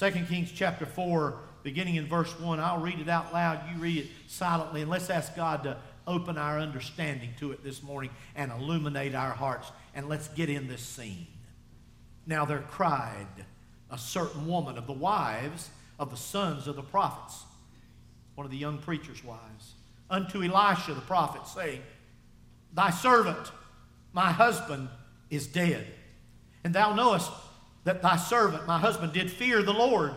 2 Kings chapter 4, beginning in verse 1. I'll read it out loud. You read it silently. And let's ask God to open our understanding to it this morning and illuminate our hearts. And let's get in this scene. Now there cried a certain woman of the wives of the sons of the prophets, one of the young preacher's wives, unto Elisha the prophet, saying, Thy servant, my husband, is dead. And thou knowest that thy servant, my husband, did fear the Lord,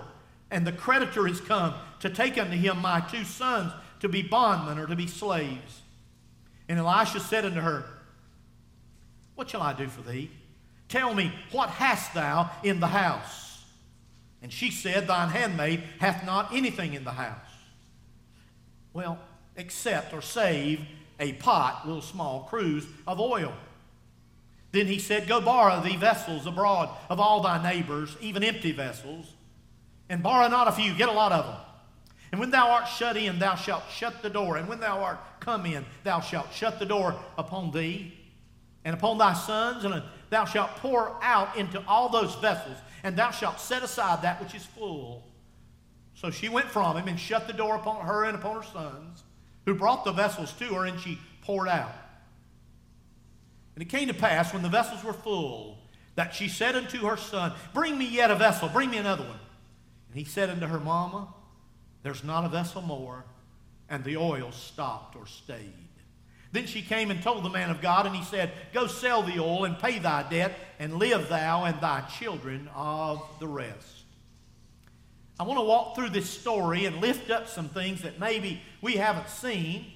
and the creditor is come to take unto him my two sons to be bondmen or to be slaves. And Elisha said unto her, What shall I do for thee? Tell me, what hast thou in the house? And she said, Thine handmaid hath not anything in the house. Well, except or save a pot, little small cruse of oil. Then he said, Go borrow thee vessels abroad of all thy neighbors, even empty vessels, and borrow not a few, get a lot of them. And when thou art shut in, thou shalt shut the door. And when thou art come in, thou shalt shut the door upon thee and upon thy sons, and thou shalt pour out into all those vessels, and thou shalt set aside that which is full. So she went from him and shut the door upon her and upon her sons, who brought the vessels to her, and she poured out. And it came to pass when the vessels were full that she said unto her son, Bring me yet a vessel, bring me another one. And he said unto her, Mama, there's not a vessel more. And the oil stopped or stayed. Then she came and told the man of God, and he said, Go sell the oil and pay thy debt, and live thou and thy children of the rest. I want to walk through this story and lift up some things that maybe we haven't seen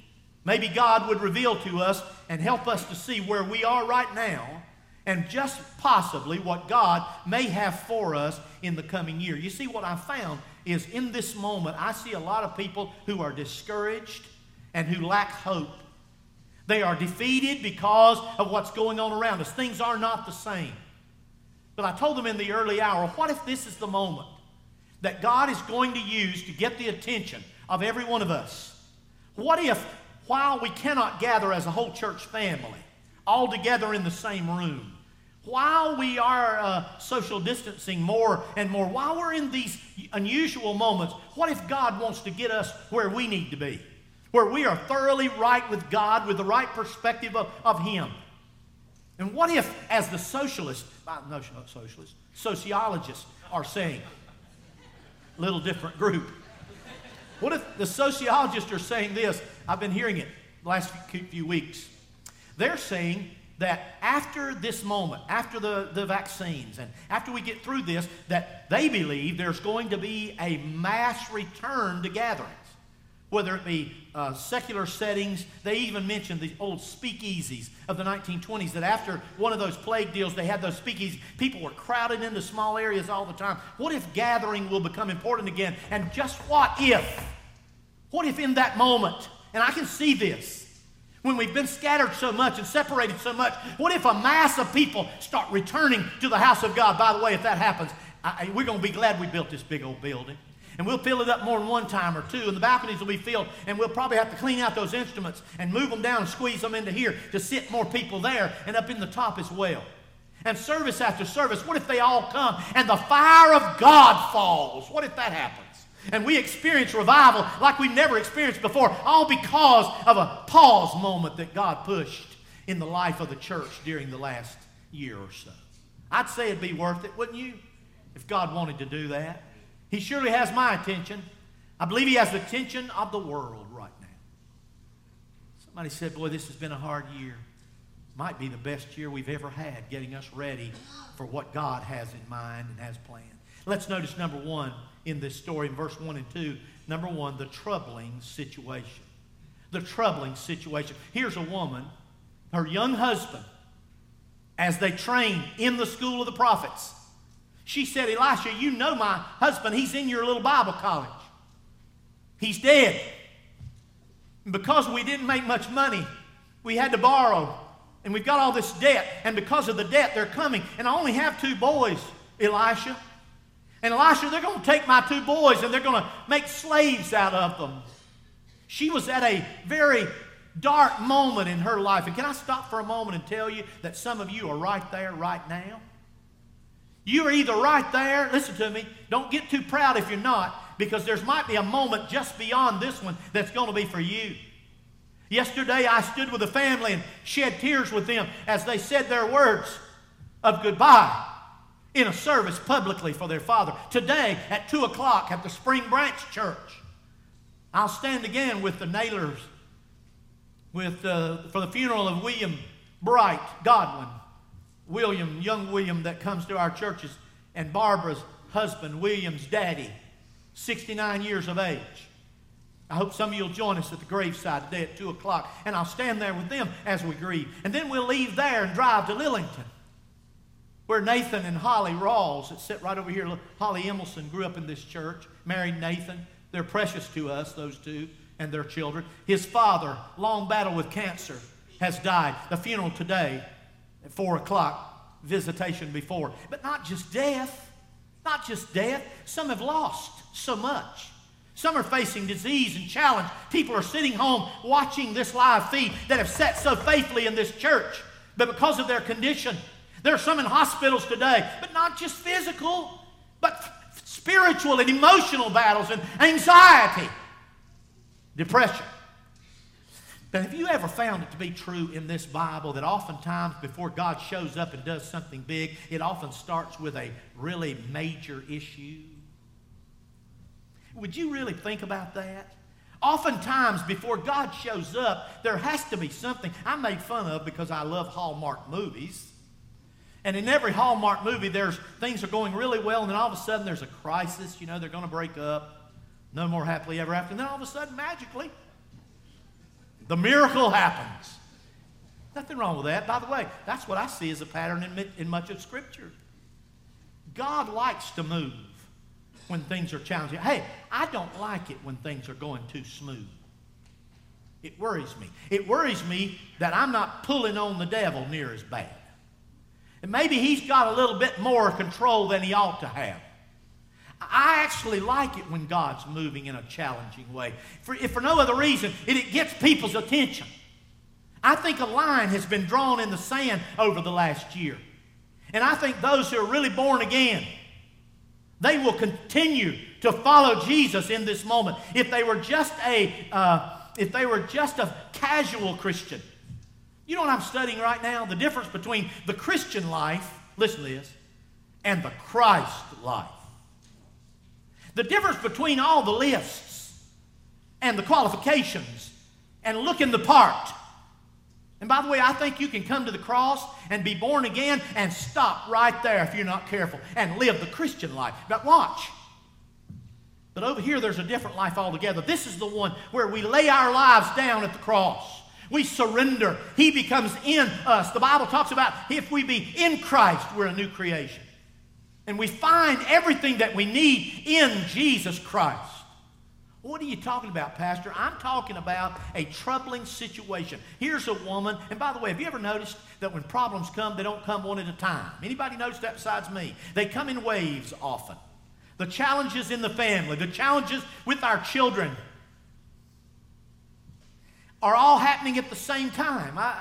Maybe God would reveal to us and help us to see where we are right now and just possibly what God may have for us in the coming year. You see, what I found is in this moment, I see a lot of people who are discouraged and who lack hope. They are defeated because of what's going on around us. Things are not the same. But I told them in the early hour, what if this is the moment that God is going to use to get the attention of every one of us? What if while we cannot gather as a whole church family, all together in the same room, while we are uh, social distancing more and more, while we're in these unusual moments, what if God wants to get us where we need to be? Where we are thoroughly right with God, with the right perspective of, of Him. And what if, as the socialists, uh, no, not socialists, sociologists are saying, little different group. What if the sociologists are saying this? I've been hearing it the last few weeks. They're saying that after this moment, after the, the vaccines, and after we get through this, that they believe there's going to be a mass return to gatherings. Whether it be uh, secular settings, they even mentioned the old speakeasies of the 1920s, that after one of those plague deals, they had those speakeasies. People were crowded into small areas all the time. What if gathering will become important again? And just what if? What if in that moment, and I can see this, when we've been scattered so much and separated so much, what if a mass of people start returning to the house of God? By the way, if that happens, I, we're going to be glad we built this big old building. And we'll fill it up more than one time or two, and the balconies will be filled, and we'll probably have to clean out those instruments and move them down and squeeze them into here to sit more people there and up in the top as well. And service after service, what if they all come and the fire of God falls? What if that happens? And we experience revival like we've never experienced before, all because of a pause moment that God pushed in the life of the church during the last year or so. I'd say it'd be worth it, wouldn't you? If God wanted to do that. He surely has my attention. I believe He has the attention of the world right now. Somebody said, Boy, this has been a hard year. Might be the best year we've ever had getting us ready for what God has in mind and has planned. Let's notice number one in this story in verse 1 and 2. Number one, the troubling situation. The troubling situation. Here's a woman, her young husband, as they train in the school of the prophets. She said, Elisha, you know my husband. He's in your little Bible college. He's dead. Because we didn't make much money, we had to borrow. And we've got all this debt. And because of the debt, they're coming. And I only have two boys, Elisha. And Elisha, they're going to take my two boys and they're going to make slaves out of them. She was at a very dark moment in her life. And can I stop for a moment and tell you that some of you are right there right now? You're either right there, listen to me, don't get too proud if you're not, because there might be a moment just beyond this one that's going to be for you. Yesterday, I stood with a family and shed tears with them as they said their words of goodbye in a service publicly for their father. Today, at 2 o'clock at the Spring Branch Church, I'll stand again with the Nailers with, uh, for the funeral of William Bright Godwin. William, young William that comes to our churches, and Barbara's husband, William's daddy, 69 years of age. I hope some of you will join us at the graveside today at 2 o'clock, and I'll stand there with them as we grieve. And then we'll leave there and drive to Lillington, where Nathan and Holly Rawls, that sit right over here, Holly Emelson grew up in this church, married Nathan. They're precious to us, those two, and their children. His father, long battle with cancer, has died. The funeral today at 4 o'clock, visitation before. But not just death, not just death. Some have lost so much. Some are facing disease and challenge. People are sitting home watching this live feed that have sat so faithfully in this church. But because of their condition, there are some in hospitals today, but not just physical, but spiritual and emotional battles and anxiety, depression. But have you ever found it to be true in this Bible that oftentimes before God shows up and does something big, it often starts with a really major issue? Would you really think about that? Oftentimes, before God shows up, there has to be something I'm made fun of because I love Hallmark movies. And in every Hallmark movie, there's things are going really well, and then all of a sudden there's a crisis. You know, they're going to break up. No more happily ever after. And then all of a sudden, magically, the miracle happens. Nothing wrong with that. By the way, that's what I see as a pattern in, in much of Scripture. God likes to move when things are challenging. Hey, I don't like it when things are going too smooth. It worries me. It worries me that I'm not pulling on the devil near as bad. And maybe he's got a little bit more control than he ought to have. I actually like it when God's moving in a challenging way. For, if for no other reason, it, it gets people's attention. I think a line has been drawn in the sand over the last year. And I think those who are really born again, they will continue to follow Jesus in this moment. If they were just a, uh, if they were just a casual Christian, you know what I'm studying right now? The difference between the Christian life, listen to this, and the Christ life. The difference between all the lists and the qualifications and looking the part. And by the way, I think you can come to the cross and be born again and stop right there if you're not careful and live the Christian life. But watch. But over here, there's a different life altogether. This is the one where we lay our lives down at the cross. We surrender. He becomes in us. The Bible talks about if we be in Christ, we're a new creation. And we find everything that we need in Jesus Christ. What are you talking about, Pastor? I'm talking about a troubling situation. Here's a woman, and by the way, have you ever noticed that when problems come, they don't come one at a time? Anybody notice that besides me? They come in waves often. The challenges in the family, the challenges with our children are all happening at the same time. I,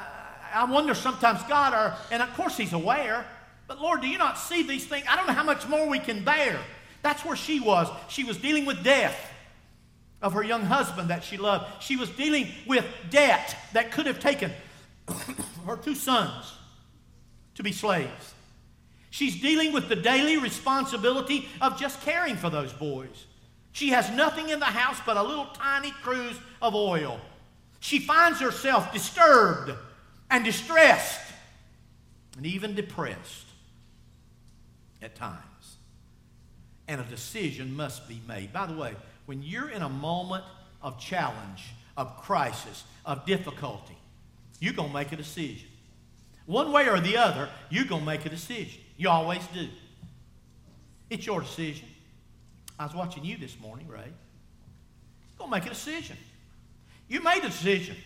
I wonder sometimes, God, are, and of course He's aware, but Lord, do you not see these things? I don't know how much more we can bear. That's where she was. She was dealing with death of her young husband that she loved. She was dealing with debt that could have taken her two sons to be slaves. She's dealing with the daily responsibility of just caring for those boys. She has nothing in the house but a little tiny cruse of oil. She finds herself disturbed and distressed and even depressed at times. And a decision must be made. By the way, when you're in a moment of challenge, of crisis, of difficulty, you're going to make a decision. One way or the other, you're going to make a decision. You always do. It's your decision. I was watching you this morning, Ray. You're going to make a decision. You made a decision.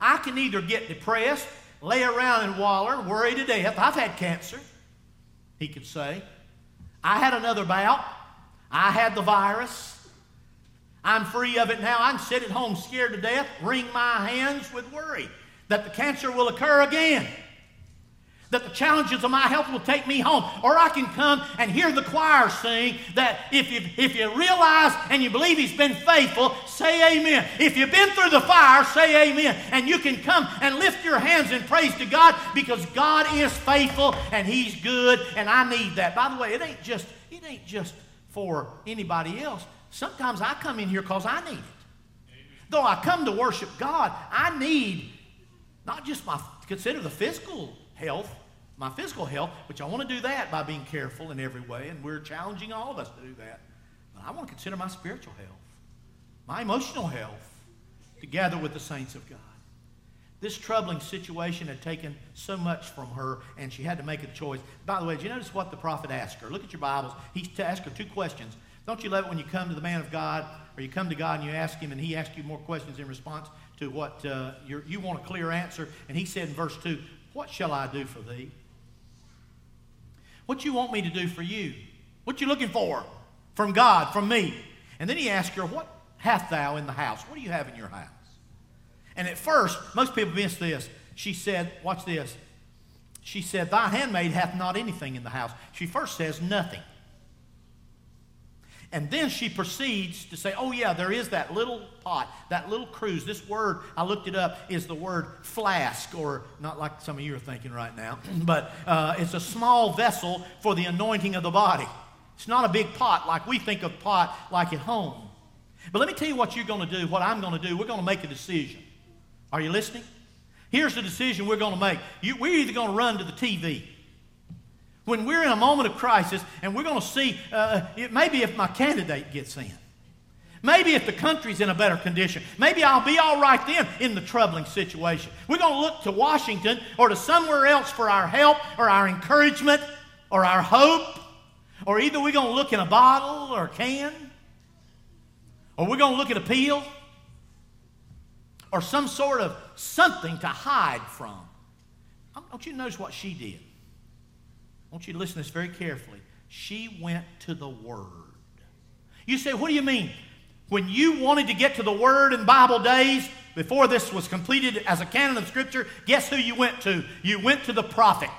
I can either get depressed, lay around and waller, worry to death. I've had cancer, he could say. I had another bout. I had the virus. I'm free of it now. I can sit at home scared to death, wring my hands with worry that the cancer will occur again. That the challenges of my health will take me home. Or I can come and hear the choir sing that if you, if you realize and you believe He's been faithful, say amen. If you've been through the fire, say amen. And you can come and lift your hands in praise to God because God is faithful and He's good and I need that. By the way, it ain't just, it ain't just for anybody else. Sometimes I come in here because I need it. Though I come to worship God, I need not just my, consider the physical health, my physical health, which I want to do that by being careful in every way, and we're challenging all of us to do that. But I want to consider my spiritual health, my emotional health, together with the saints of God. This troubling situation had taken so much from her, and she had to make a choice. By the way, did you notice what the prophet asked her? Look at your Bibles. He asked her two questions. Don't you love it when you come to the man of God, or you come to God and you ask him, and he asks you more questions in response to what uh, you want a clear answer? And he said in verse 2, what shall I do for thee? What you want me to do for you? What you looking for from God, from me? And then he asked her, What hast thou in the house? What do you have in your house? And at first, most people miss this. She said, Watch this. She said, Thy handmaid hath not anything in the house. She first says, Nothing. And then she proceeds to say, oh, yeah, there is that little pot, that little cruse. This word, I looked it up, is the word flask, or not like some of you are thinking right now, but uh, it's a small vessel for the anointing of the body. It's not a big pot like we think of pot like at home. But let me tell you what you're going to do, what I'm going to do. We're going to make a decision. Are you listening? Here's the decision we're going to make. You, we're either going to run to the TV when we're in a moment of crisis and we're going to see, uh, it, maybe if my candidate gets in, maybe if the country's in a better condition, maybe I'll be all right then in the troubling situation. We're going to look to Washington or to somewhere else for our help or our encouragement or our hope. Or either we're going to look in a bottle or a can, or we're going to look at a pill, or some sort of something to hide from. Don't you notice what she did? Want you to listen to this very carefully. She went to the Word. You say, what do you mean? When you wanted to get to the Word in Bible days, before this was completed as a canon of Scripture, guess who you went to? You went to the prophet.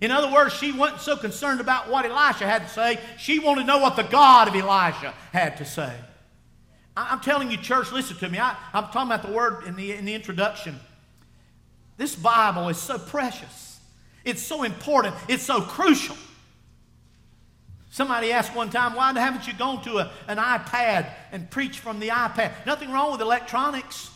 In other words, she wasn't so concerned about what Elisha had to say. She wanted to know what the God of Elisha had to say. I'm telling you, church, listen to me. I, am talking about the word in the, in the introduction. This Bible is so precious. It's so important, it's so crucial. Somebody asked one time, why haven't you gone to a, an iPad and preached from the iPad? Nothing wrong with electronics,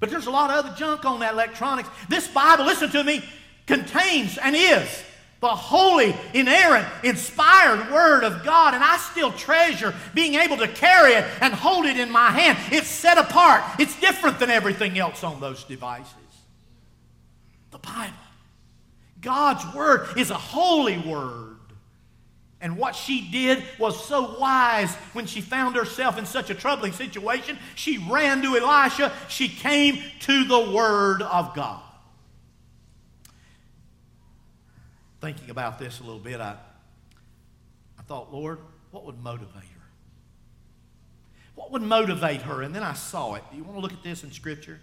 but there's a lot of other junk on that electronics. This Bible, listen to me, contains and is the holy, inerrant, inspired Word of God. And I still treasure being able to carry it and hold it in my hand. It's set apart, it's different than everything else on those devices. The Bible. God's word is a holy word. And what she did was so wise when she found herself in such a troubling situation. She ran to Elisha. She came to the Word of God. Thinking about this a little bit, I, I thought, Lord, what would motivate her? What would motivate her? And then I saw it. Do you want to look at this in Scripture?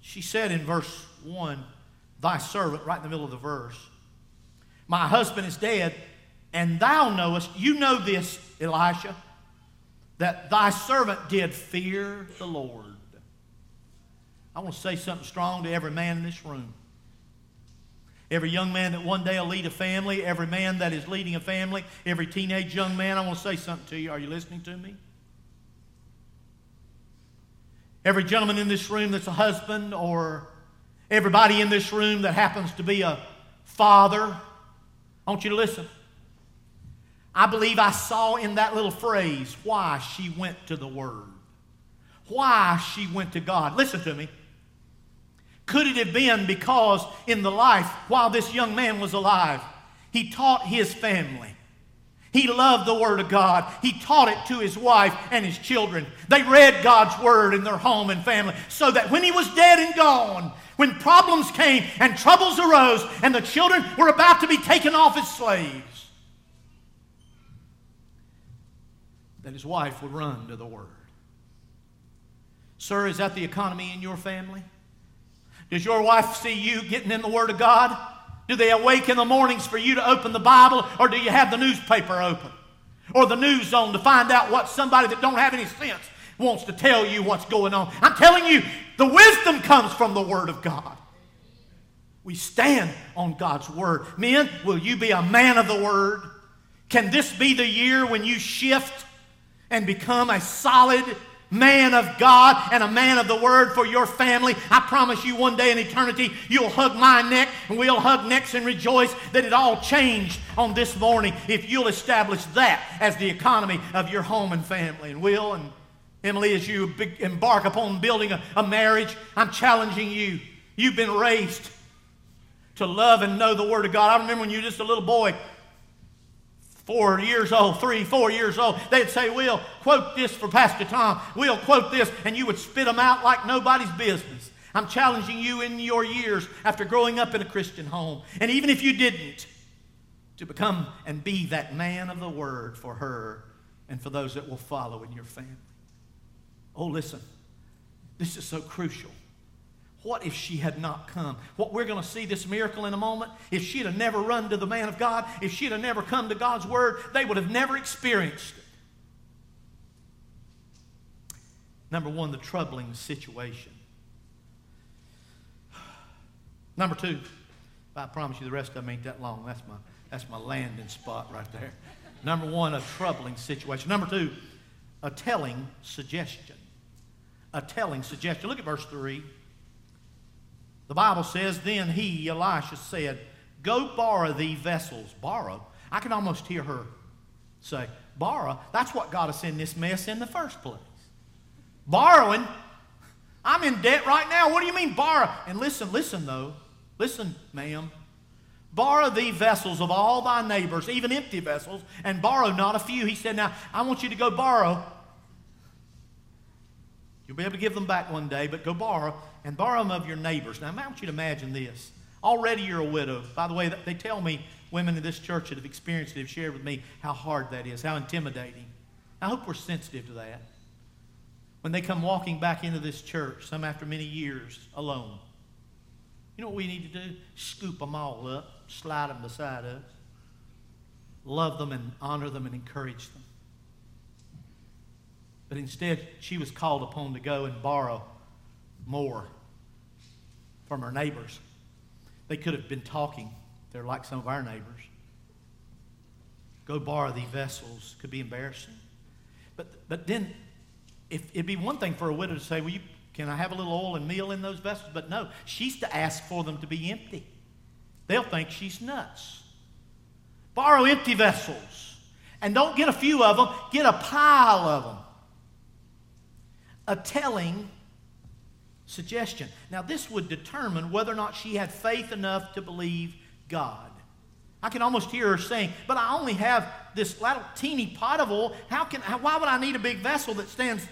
She said in verse 1 thy servant, right in the middle of the verse. My husband is dead, and thou knowest, you know this, Elisha, that thy servant did fear the Lord. I want to say something strong to every man in this room. Every young man that one day will lead a family, every man that is leading a family, every teenage young man, I want to say something to you. Are you listening to me? Every gentleman in this room that's a husband or Everybody in this room that happens to be a father, I want you to listen. I believe I saw in that little phrase why she went to the Word, why she went to God. Listen to me. Could it have been because in the life while this young man was alive, he taught his family? He loved the Word of God. He taught it to his wife and his children. They read God's Word in their home and family so that when he was dead and gone, when problems came and troubles arose and the children were about to be taken off as slaves, that his wife would run to the Word. Sir, is that the economy in your family? Does your wife see you getting in the Word of God? Do they awake in the mornings for you to open the Bible, or do you have the newspaper open? Or the news on to find out what somebody that don't have any sense wants to tell you what's going on. I'm telling you, the wisdom comes from the Word of God. We stand on God's Word. Men, will you be a man of the Word? Can this be the year when you shift and become a solid man of God and a man of the Word for your family. I promise you one day in eternity, you'll hug my neck and we'll hug necks and rejoice that it all changed on this morning if you'll establish that as the economy of your home and family. And Will and Emily, as you embark upon building a, a marriage, I'm challenging you. You've been raised to love and know the Word of God. I remember when you were just a little boy, four years old, three, four years old, they'd say, We'll quote this for Pastor Tom. We'll quote this, and you would spit them out like nobody's business. I'm challenging you in your years after growing up in a Christian home, and even if you didn't, to become and be that man of the Word for her and for those that will follow in your family. Oh, listen, this is so crucial. What if she had not come? What we're going to see this miracle in a moment. If she'd have never run to the man of God, if she'd have never come to God's word, they would have never experienced it. Number one, the troubling situation. Number two, I promise you the rest of them ain't that long. That's my, that's my landing spot right there. Number one, a troubling situation. Number two, a telling suggestion a telling suggestion. Look at verse 3. The Bible says, Then he, Elisha, said, Go borrow thee vessels. Borrow. I can almost hear her say, Borrow. That's what got us in this mess in the first place. Borrowing. I'm in debt right now. What do you mean borrow? And listen, listen though. Listen, ma'am. Borrow thee vessels of all thy neighbors, even empty vessels, and borrow not a few. He said, Now, I want you to go borrow You'll be able to give them back one day, but go borrow and borrow them of your neighbors. Now, I want you to imagine this. Already you're a widow. By the way, they tell me women in this church that have experienced it have shared with me how hard that is, how intimidating. I hope we're sensitive to that. When they come walking back into this church, some after many years alone, you know what we need to do? Scoop them all up, slide them beside us, love them and honor them and encourage them. But instead, she was called upon to go and borrow more from our neighbors. They could have been talking. They're like some of our neighbors. Go borrow these vessels could be embarrassing. But, but then, if, it'd be one thing for a widow to say, Well, you, can I have a little oil and meal in those vessels? But no, she's to ask for them to be empty. They'll think she's nuts. Borrow empty vessels. And don't get a few of them, get a pile of them a telling suggestion. Now, this would determine whether or not she had faith enough to believe God. I can almost hear her saying, But I only have this little teeny pot of oil. How can, how, why would I need a big vessel that stands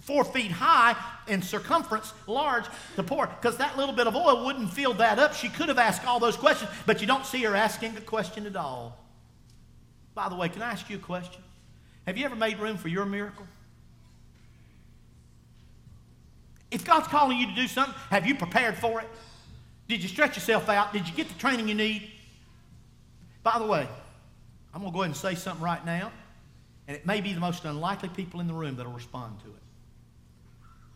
four feet high in circumference, large to pour? Because that little bit of oil wouldn't fill that up. She could have asked all those questions, but you don't see her asking a question at all. By the way, can I ask you a question? Have you ever made room for your miracle? If God's calling you to do something, have you prepared for it? Did you stretch yourself out? Did you get the training you need? By the way, I'm going to go ahead and say something right now, and it may be the most unlikely people in the room that will respond to it.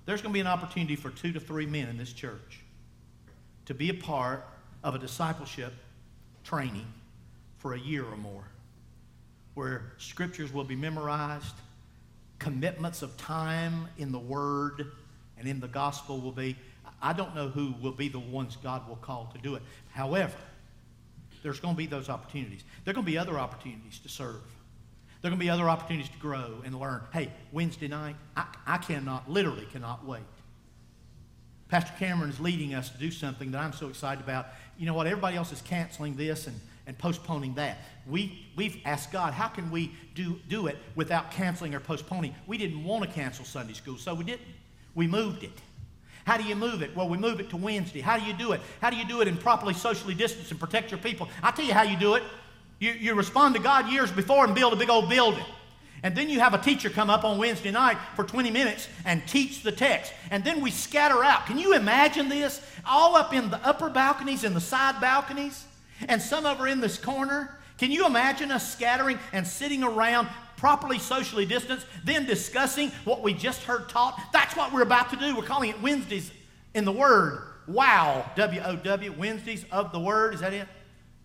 There's going to be an opportunity for two to three men in this church to be a part of a discipleship training for a year or more where scriptures will be memorized, commitments of time in the Word and in the gospel will be, I don't know who will be the ones God will call to do it. However, there's going to be those opportunities. There are going to be other opportunities to serve. There are going to be other opportunities to grow and learn. Hey, Wednesday night, I, I cannot, literally cannot wait. Pastor Cameron is leading us to do something that I'm so excited about. You know what? Everybody else is canceling this and, and postponing that. We, we've asked God, how can we do, do it without canceling or postponing? We didn't want to cancel Sunday school, so we didn't. We moved it. How do you move it? Well, we move it to Wednesday. How do you do it? How do you do it and properly socially distance and protect your people? I'll tell you how you do it. You, you respond to God years before and build a big old building. And then you have a teacher come up on Wednesday night for 20 minutes and teach the text. And then we scatter out. Can you imagine this? All up in the upper balconies and the side balconies. And some of are in this corner. Can you imagine us scattering and sitting around properly socially distanced, then discussing what we just heard taught? That's what we're about to do. We're calling it Wednesdays in the Word. Wow, W O W, Wednesdays of the Word. Is that it?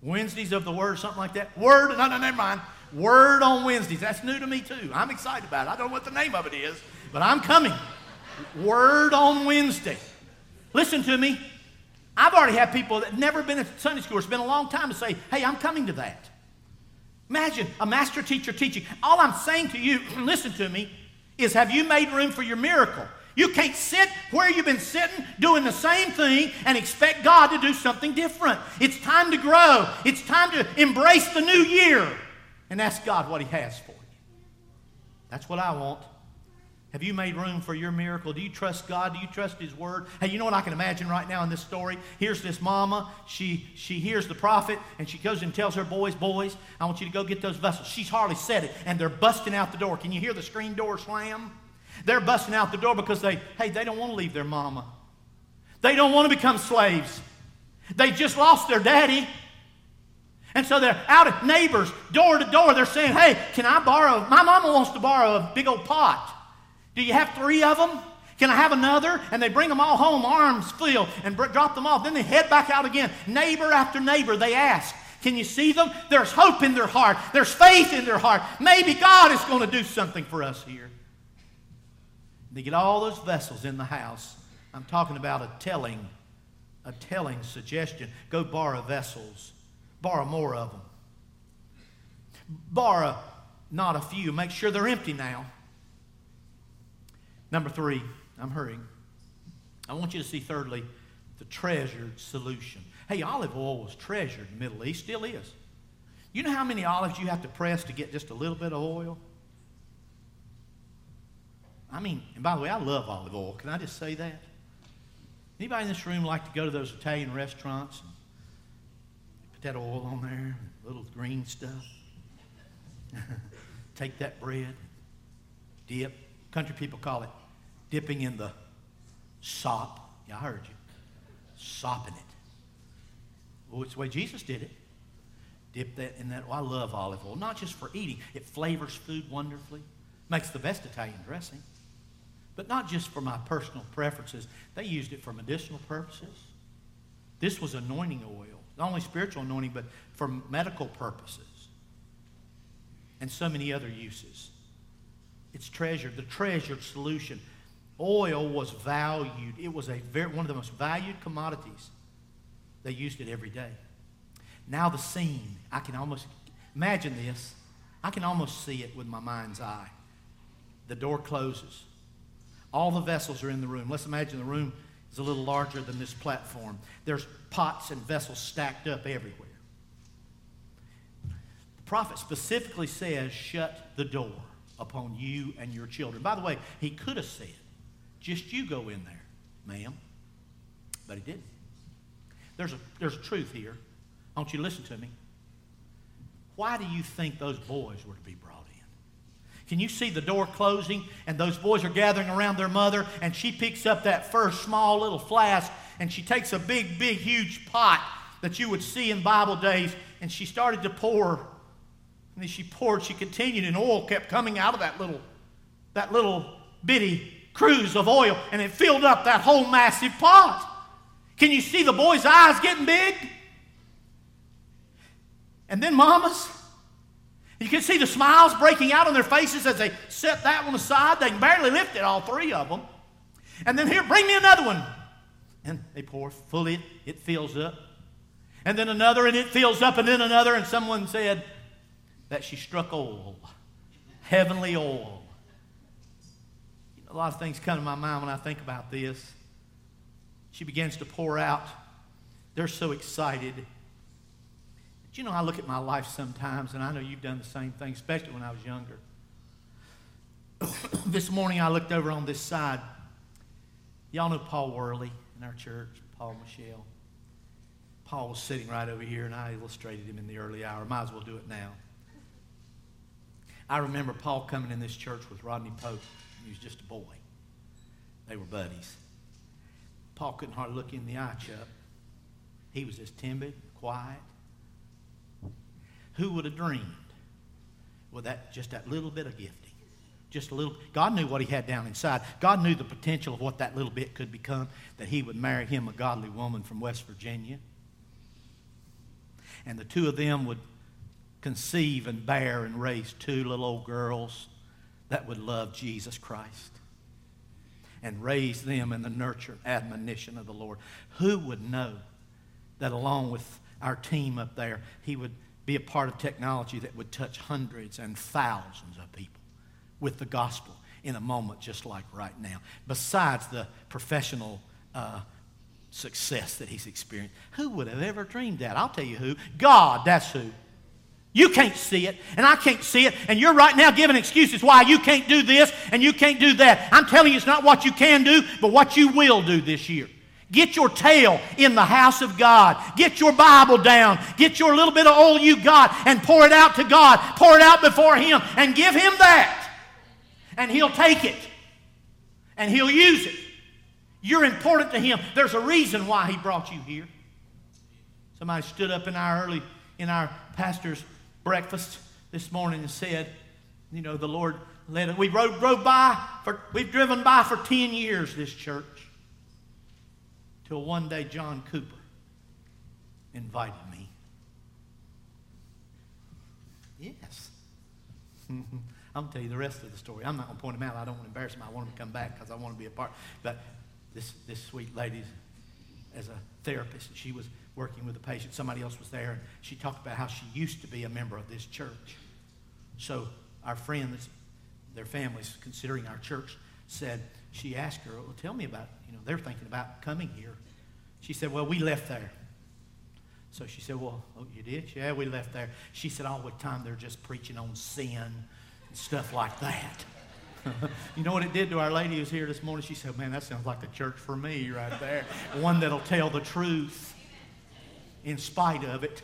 Wednesdays of the Word, something like that. Word, no, no, never mind. Word on Wednesdays. That's new to me too. I'm excited about it. I don't know what the name of it is, but I'm coming. Word on Wednesday. Listen to me. I've already had people that never been at Sunday school. It's been a long time to say, hey, I'm coming to that. Imagine a master teacher teaching. All I'm saying to you, listen to me, is have you made room for your miracle? You can't sit where you've been sitting doing the same thing and expect God to do something different. It's time to grow. It's time to embrace the new year and ask God what He has for you. That's what I want. Have you made room for your miracle? Do you trust God? Do you trust His Word? Hey, you know what I can imagine right now in this story? Here's this mama. She, she hears the prophet and she goes and tells her boys, Boys, I want you to go get those vessels. She's hardly said it and they're busting out the door. Can you hear the screen door slam? They're busting out the door because they, hey, they don't want to leave their mama. They don't want to become slaves. They just lost their daddy. And so they're out at neighbors, door to door. They're saying, hey, can I borrow? My mama wants to borrow a big old pot. Do you have three of them? Can I have another? And they bring them all home, arms filled, and drop them off. Then they head back out again. Neighbor after neighbor, they ask, Can you see them? There's hope in their heart, there's faith in their heart. Maybe God is going to do something for us here. They get all those vessels in the house. I'm talking about a telling, a telling suggestion. Go borrow vessels, borrow more of them. Borrow not a few. Make sure they're empty now. Number three, I'm hurrying. I want you to see, thirdly, the treasured solution. Hey, olive oil was treasured in the Middle East, still is. You know how many olives you have to press to get just a little bit of oil? I mean, and by the way, I love olive oil. Can I just say that? Anybody in this room like to go to those Italian restaurants and put that oil on there, little green stuff? Take that bread, dip, Country people call it dipping in the sop. Yeah, I heard you. Sopping it. Well, it's the way Jesus did it. Dip that in that. Oh, I love olive oil. Not just for eating, it flavors food wonderfully, makes the best Italian dressing. But not just for my personal preferences, they used it for medicinal purposes. This was anointing oil, not only spiritual anointing, but for medical purposes and so many other uses. It's treasured, the treasured solution. Oil was valued. It was a very, one of the most valued commodities. They used it every day. Now the scene, I can almost imagine this. I can almost see it with my mind's eye. The door closes. All the vessels are in the room. Let's imagine the room is a little larger than this platform. There's pots and vessels stacked up everywhere. The prophet specifically says, shut the door upon you and your children. By the way, he could have said, just you go in there, ma'am. But he didn't. There's a, there's a truth here. I want you to listen to me. Why do you think those boys were to be brought in? Can you see the door closing and those boys are gathering around their mother and she picks up that first small little flask and she takes a big, big, huge pot that you would see in Bible days and she started to pour and as she poured, she continued, and oil kept coming out of that little, that little bitty cruse of oil, and it filled up that whole massive pot. Can you see the boy's eyes getting big? And then mama's. You can see the smiles breaking out on their faces as they set that one aside. They can barely lift it, all three of them. And then here, bring me another one. And they pour fully, it fills up. And then another, and it fills up, and then another. And someone said, that she struck oil, heavenly oil. You know, a lot of things come to my mind when I think about this. She begins to pour out. They're so excited. But you know, I look at my life sometimes, and I know you've done the same thing, especially when I was younger. this morning I looked over on this side. Y'all know Paul Worley in our church, Paul Michelle. Paul was sitting right over here, and I illustrated him in the early hour. Might as well do it now. I remember Paul coming in this church with Rodney Pope. He was just a boy. They were buddies. Paul couldn't hardly look in the eye, Chuck. He was as timid, quiet. Who would have dreamed? Well, that just that little bit of gifting. Just a little. God knew what he had down inside. God knew the potential of what that little bit could become, that he would marry him, a godly woman from West Virginia. And the two of them would conceive and bear and raise two little old girls that would love Jesus Christ and raise them in the nurture and admonition of the Lord. Who would know that along with our team up there, he would be a part of technology that would touch hundreds and thousands of people with the gospel in a moment just like right now, besides the professional uh, success that he's experienced. Who would have ever dreamed that? I'll tell you who. God, that's who. You can't see it, and I can't see it, and you're right now giving excuses why you can't do this and you can't do that. I'm telling you, it's not what you can do, but what you will do this year. Get your tail in the house of God. Get your Bible down. Get your little bit of oil you got and pour it out to God. Pour it out before Him and give Him that. And He'll take it and He'll use it. You're important to Him. There's a reason why He brought you here. Somebody stood up in our early, in our pastor's breakfast this morning and said, you know, the Lord led it. We rode, rode by, for, we've driven by for 10 years, this church, till one day John Cooper invited me. Yes. I'm going to tell you the rest of the story. I'm not going to point him out. I don't want to embarrass him. I want him to come back because I want to be a part. But this, this sweet lady, as a therapist, she was working with a patient. Somebody else was there, and she talked about how she used to be a member of this church. So our friends, their families, considering our church, said, she asked her, well, tell me about, you know, they're thinking about coming here. She said, well, we left there. So she said, well, oh, you did? Yeah, we left there. She said, all the time they're just preaching on sin and stuff like that. you know what it did to our lady who's here this morning? She said, man, that sounds like the church for me right there. One that'll tell the truth in spite of it.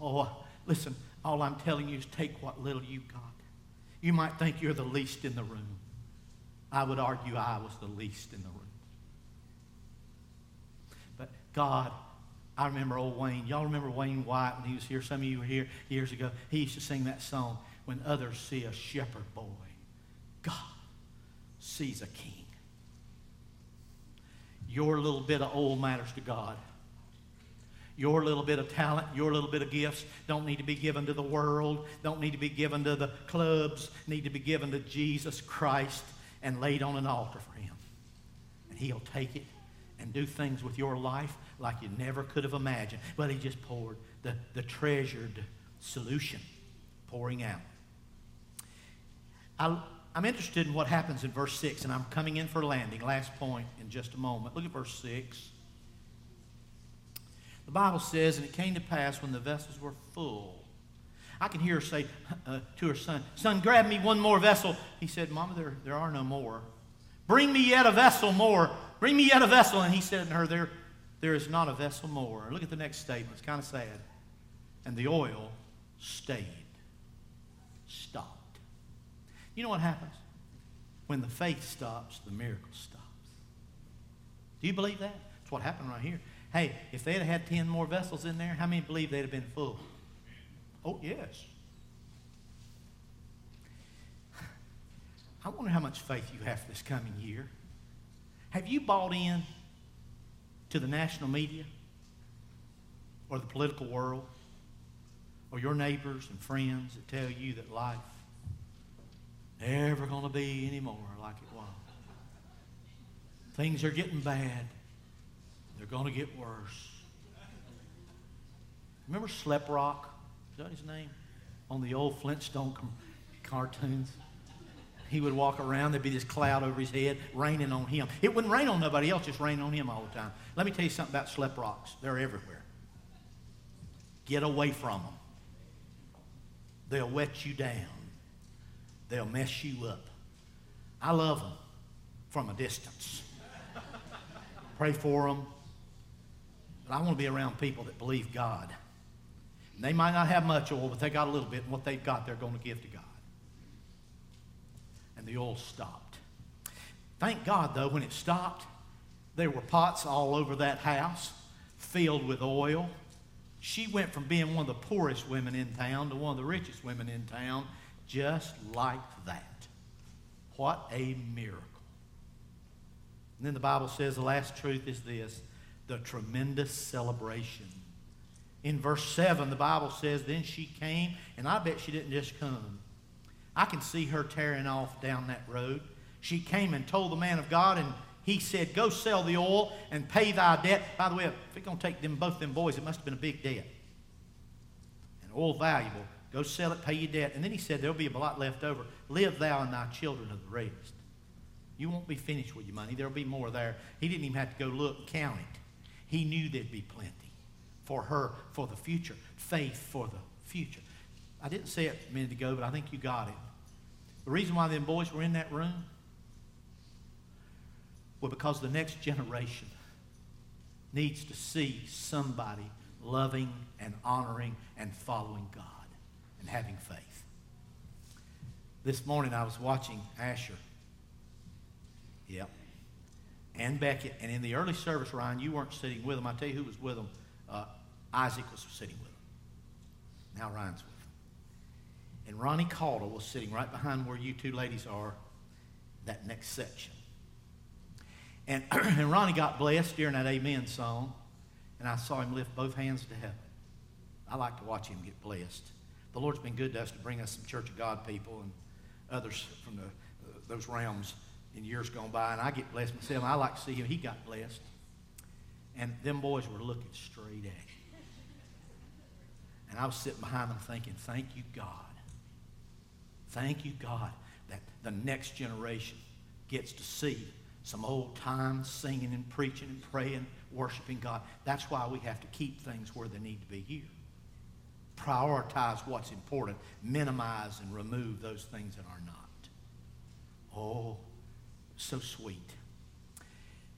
Oh, listen, all I'm telling you is take what little you got. You might think you're the least in the room. I would argue I was the least in the room. But God, I remember old Wayne. Y'all remember Wayne White when he was here? Some of you were here years ago. He used to sing that song, When Others See a Shepherd Boy, God sees a king. Your little bit of old matters to God. Your little bit of talent, your little bit of gifts don't need to be given to the world, don't need to be given to the clubs, need to be given to Jesus Christ and laid on an altar for Him. And He'll take it and do things with your life like you never could have imagined. But He just poured the, the treasured solution pouring out. I, I'm interested in what happens in verse 6, and I'm coming in for landing. Last point in just a moment. Look at verse 6. The Bible says, and it came to pass when the vessels were full. I can hear her say uh, to her son, Son, grab me one more vessel. He said, Mama, there, there are no more. Bring me yet a vessel more. Bring me yet a vessel. And he said to her, There, there is not a vessel more. Look at the next statement. It's kind of sad. And the oil stayed, stopped. You know what happens? When the faith stops, the miracle stops. Do you believe that? That's what happened right here. Hey, if they'd have had 10 more vessels in there, how many believe they'd have been full? Oh, yes. I wonder how much faith you have for this coming year. Have you bought in to the national media or the political world or your neighbors and friends that tell you that life never going to be anymore like it was? Things are getting bad. They're going to get worse. Remember Schleprock? Is that his name? On the old Flintstone cartoons. He would walk around, there'd be this cloud over his head raining on him. It wouldn't rain on nobody else, just rain on him all the time. Let me tell you something about Schleprocks. They're everywhere. Get away from them. They'll wet you down. They'll mess you up. I love them from a distance. Pray for them, but I want to be around people that believe God. And they might not have much oil, but they got a little bit, and what they've got, they're going to give to God. And the oil stopped. Thank God, though, when it stopped, there were pots all over that house filled with oil. She went from being one of the poorest women in town to one of the richest women in town just like that. What a miracle. And then the Bible says the last truth is this the tremendous celebration. In verse 7, the Bible says, Then she came, and I bet she didn't just come. I can see her tearing off down that road. She came and told the man of God, and he said, Go sell the oil and pay thy debt. By the way, if it's going to take them both them boys, it must have been a big debt. And oil valuable. Go sell it, pay your debt. And then he said, There'll be a lot left over. Live thou and thy children of the rest. You won't be finished with your money. There'll be more there. He didn't even have to go look and count it. He knew there'd be plenty for her for the future. Faith for the future. I didn't say it a minute ago, but I think you got it. The reason why them boys were in that room well, because the next generation needs to see somebody loving and honoring and following God and having faith. This morning I was watching Asher. Yep. And Beckett. And in the early service, Ryan, you weren't sitting with them. I tell you who was with them. Uh, Isaac was sitting with them. Now Ryan's with them. And Ronnie Calder was sitting right behind where you two ladies are, that next section. And, and Ronnie got blessed during that Amen song, and I saw him lift both hands to heaven. I like to watch him get blessed. The Lord's been good to us to bring us some Church of God people and others from the, uh, those realms in years gone by, and I get blessed myself. I like to see him. He got blessed. And them boys were looking straight at him. And I was sitting behind them thinking, thank you, God. Thank you, God, that the next generation gets to see some old times singing and preaching and praying, worshiping God. That's why we have to keep things where they need to be here. Prioritize what's important, minimize and remove those things that are not. Oh, so sweet.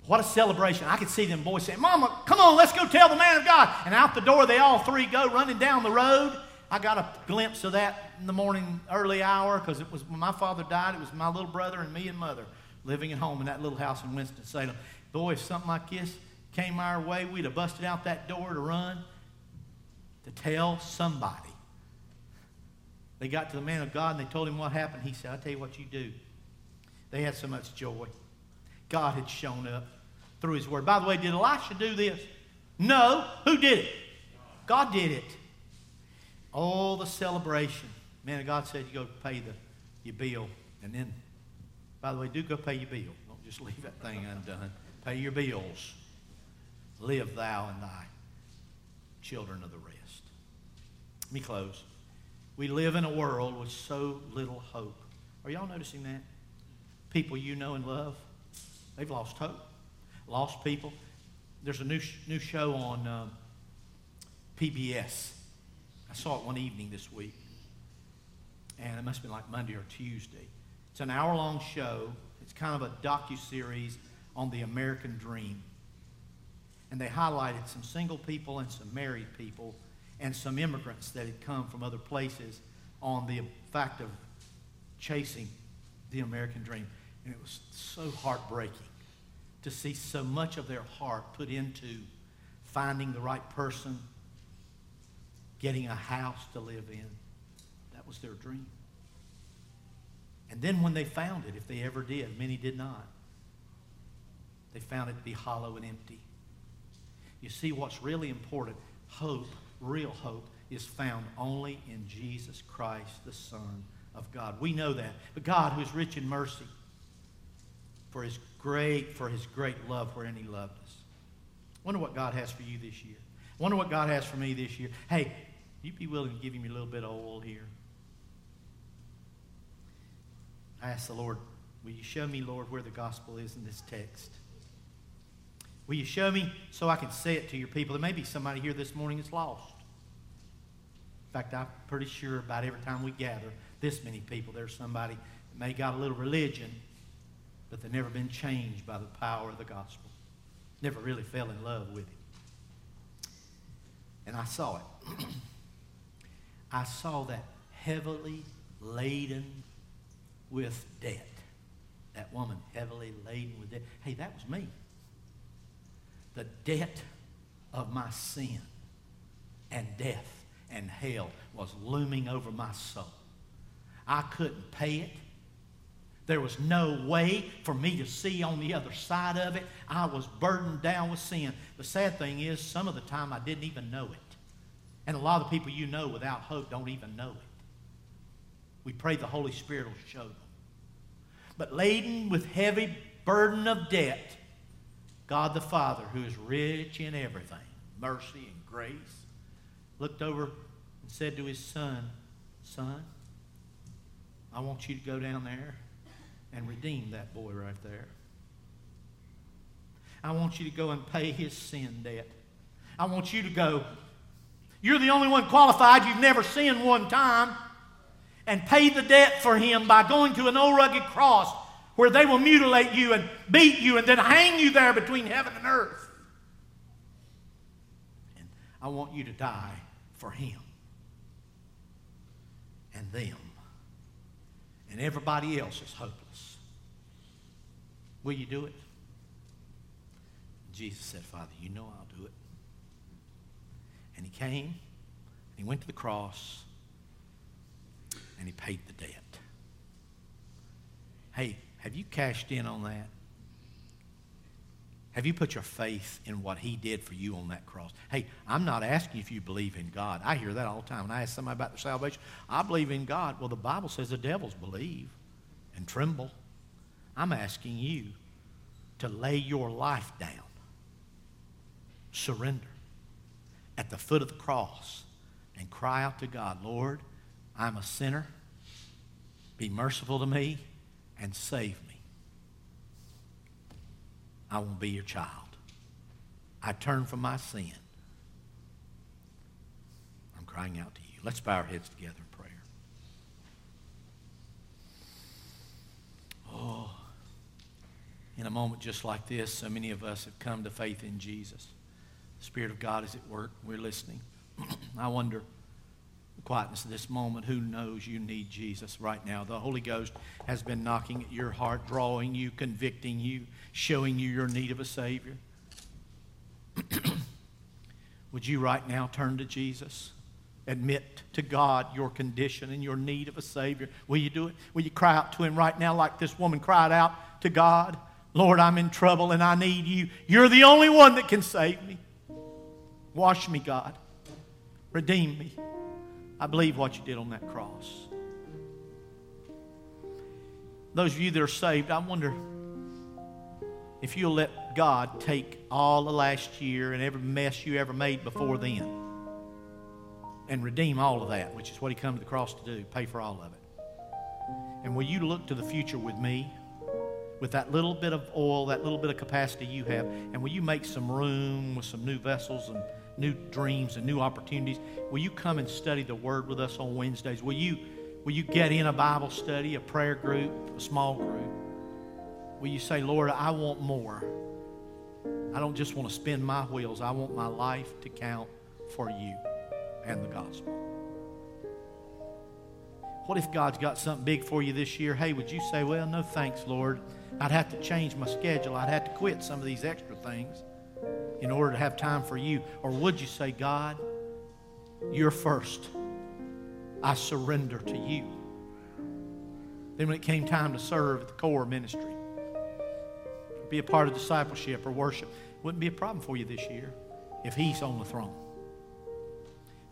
What a celebration. I could see them boys saying, Mama, come on, let's go tell the man of God. And out the door, they all three go running down the road. I got a glimpse of that in the morning early hour because it was when my father died, it was my little brother and me and mother living at home in that little house in Winston-Salem. Boy, if something like this came our way, we'd have busted out that door to run to tell somebody. They got to the man of God and they told him what happened. He said, I'll tell you what you do. They had so much joy. God had shown up through his word. By the way, did Elisha do this? No. Who did it? God did it. All the celebration. Man God said you go pay the, your bill and then by the way, do go pay your bill. Don't just leave that thing undone. Pay your bills. Live thou and thy children of the rest. Let me close. We live in a world with so little hope. Are y'all noticing that? People you know and love, they've lost hope. Lost people. There's a new, new show on um, PBS. I saw it one evening this week. And it must have been like Monday or Tuesday. It's an hour long show. It's kind of a docu-series on the American dream. And they highlighted some single people and some married people and some immigrants that had come from other places on the fact of chasing the American dream. And it was so heartbreaking to see so much of their heart put into finding the right person, getting a house to live in. That was their dream. And then when they found it, if they ever did, many did not, they found it to be hollow and empty. You see, what's really important, hope, real hope, is found only in Jesus Christ, the Son of God. We know that. But God, who is rich in mercy, for his great, for his great love wherein he loved us. Wonder what God has for you this year. Wonder what God has for me this year. Hey, you be willing to give him a little bit of oil here? I ask the Lord, Will you show me, Lord, where the gospel is in this text? Will you show me so I can say it to your people? There may be somebody here this morning that's lost. In fact, I'm pretty sure about every time we gather this many people, there's somebody that may got a little religion, but they've never been changed by the power of the gospel. Never really fell in love with it. And I saw it. I saw that heavily laden with debt. That woman heavily laden with debt. Hey, that was me. The debt of my sin and death and hell was looming over my soul. I couldn't pay it. There was no way for me to see on the other side of it. I was burdened down with sin. The sad thing is, some of the time I didn't even know it. And a lot of people you know without hope don't even know it. We pray the Holy Spirit will show them. But laden with heavy burden of debt, God the Father, who is rich in everything, mercy and grace, looked over and said to his son, Son, I want you to go down there and redeem that boy right there. I want you to go and pay his sin debt. I want you to go. You're the only one qualified. You've never sinned one time. And pay the debt for him by going to an old rugged cross where they will mutilate you and beat you and then hang you there between heaven and earth. And I want you to die for him and them. And everybody else is hopeless. Will you do it? Jesus said, Father, you know I'll do it. And he came, and he went to the cross, and he paid the debt. Hey, have you cashed in on that? Have you put your faith in what he did for you on that cross? Hey, I'm not asking if you believe in God. I hear that all the time. When I ask somebody about their salvation, I believe in God. Well, the Bible says the devils believe and tremble. I'm asking you to lay your life down, surrender at the foot of the cross, and cry out to God, Lord, I'm a sinner. Be merciful to me and save me. I want to be your child. I turn from my sin. I'm crying out to you. Let's bow our heads together in prayer. Oh, in a moment just like this, so many of us have come to faith in Jesus. The Spirit of God is at work. We're listening. I wonder quietness of this moment, who knows you need Jesus right now? The Holy Ghost has been knocking at your heart, drawing you, convicting you, showing you your need of a Savior. Would you right now turn to Jesus? Admit to God your condition and your need of a Savior. Will you do it? Will you cry out to Him right now, like this woman cried out to God? Lord, I'm in trouble and I need you. You're the only one that can save me. Wash me, God. Redeem me. I believe what you did on that cross. Those of you that are saved, I wonder if you'll let God take all the last year and every mess you ever made before then and redeem all of that, which is what He come to the cross to do, pay for all of it. And will you look to the future with me? with that little bit of oil, that little bit of capacity you have, and will you make some room with some new vessels and new dreams and new opportunities. Will you come and study the Word with us on Wednesdays? Will you, will you get in a Bible study, a prayer group, a small group? Will you say, Lord, I want more? I don't just want to spin my wheels. I want my life to count for you and the gospel. What if God's got something big for you this year? Hey, would you say, Well, no thanks, Lord. I'd have to change my schedule. I'd have to quit some of these extra things in order to have time for you? Or would you say, God, you're first. I surrender to you. Then, when it came time to serve at the core ministry, be a part of discipleship or worship, wouldn't be a problem for you this year if He's on the throne.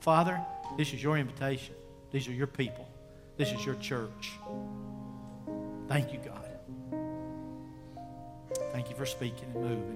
Father, this is your invitation. These are your people. This is your church. Thank you, God. Thank you for speaking and moving.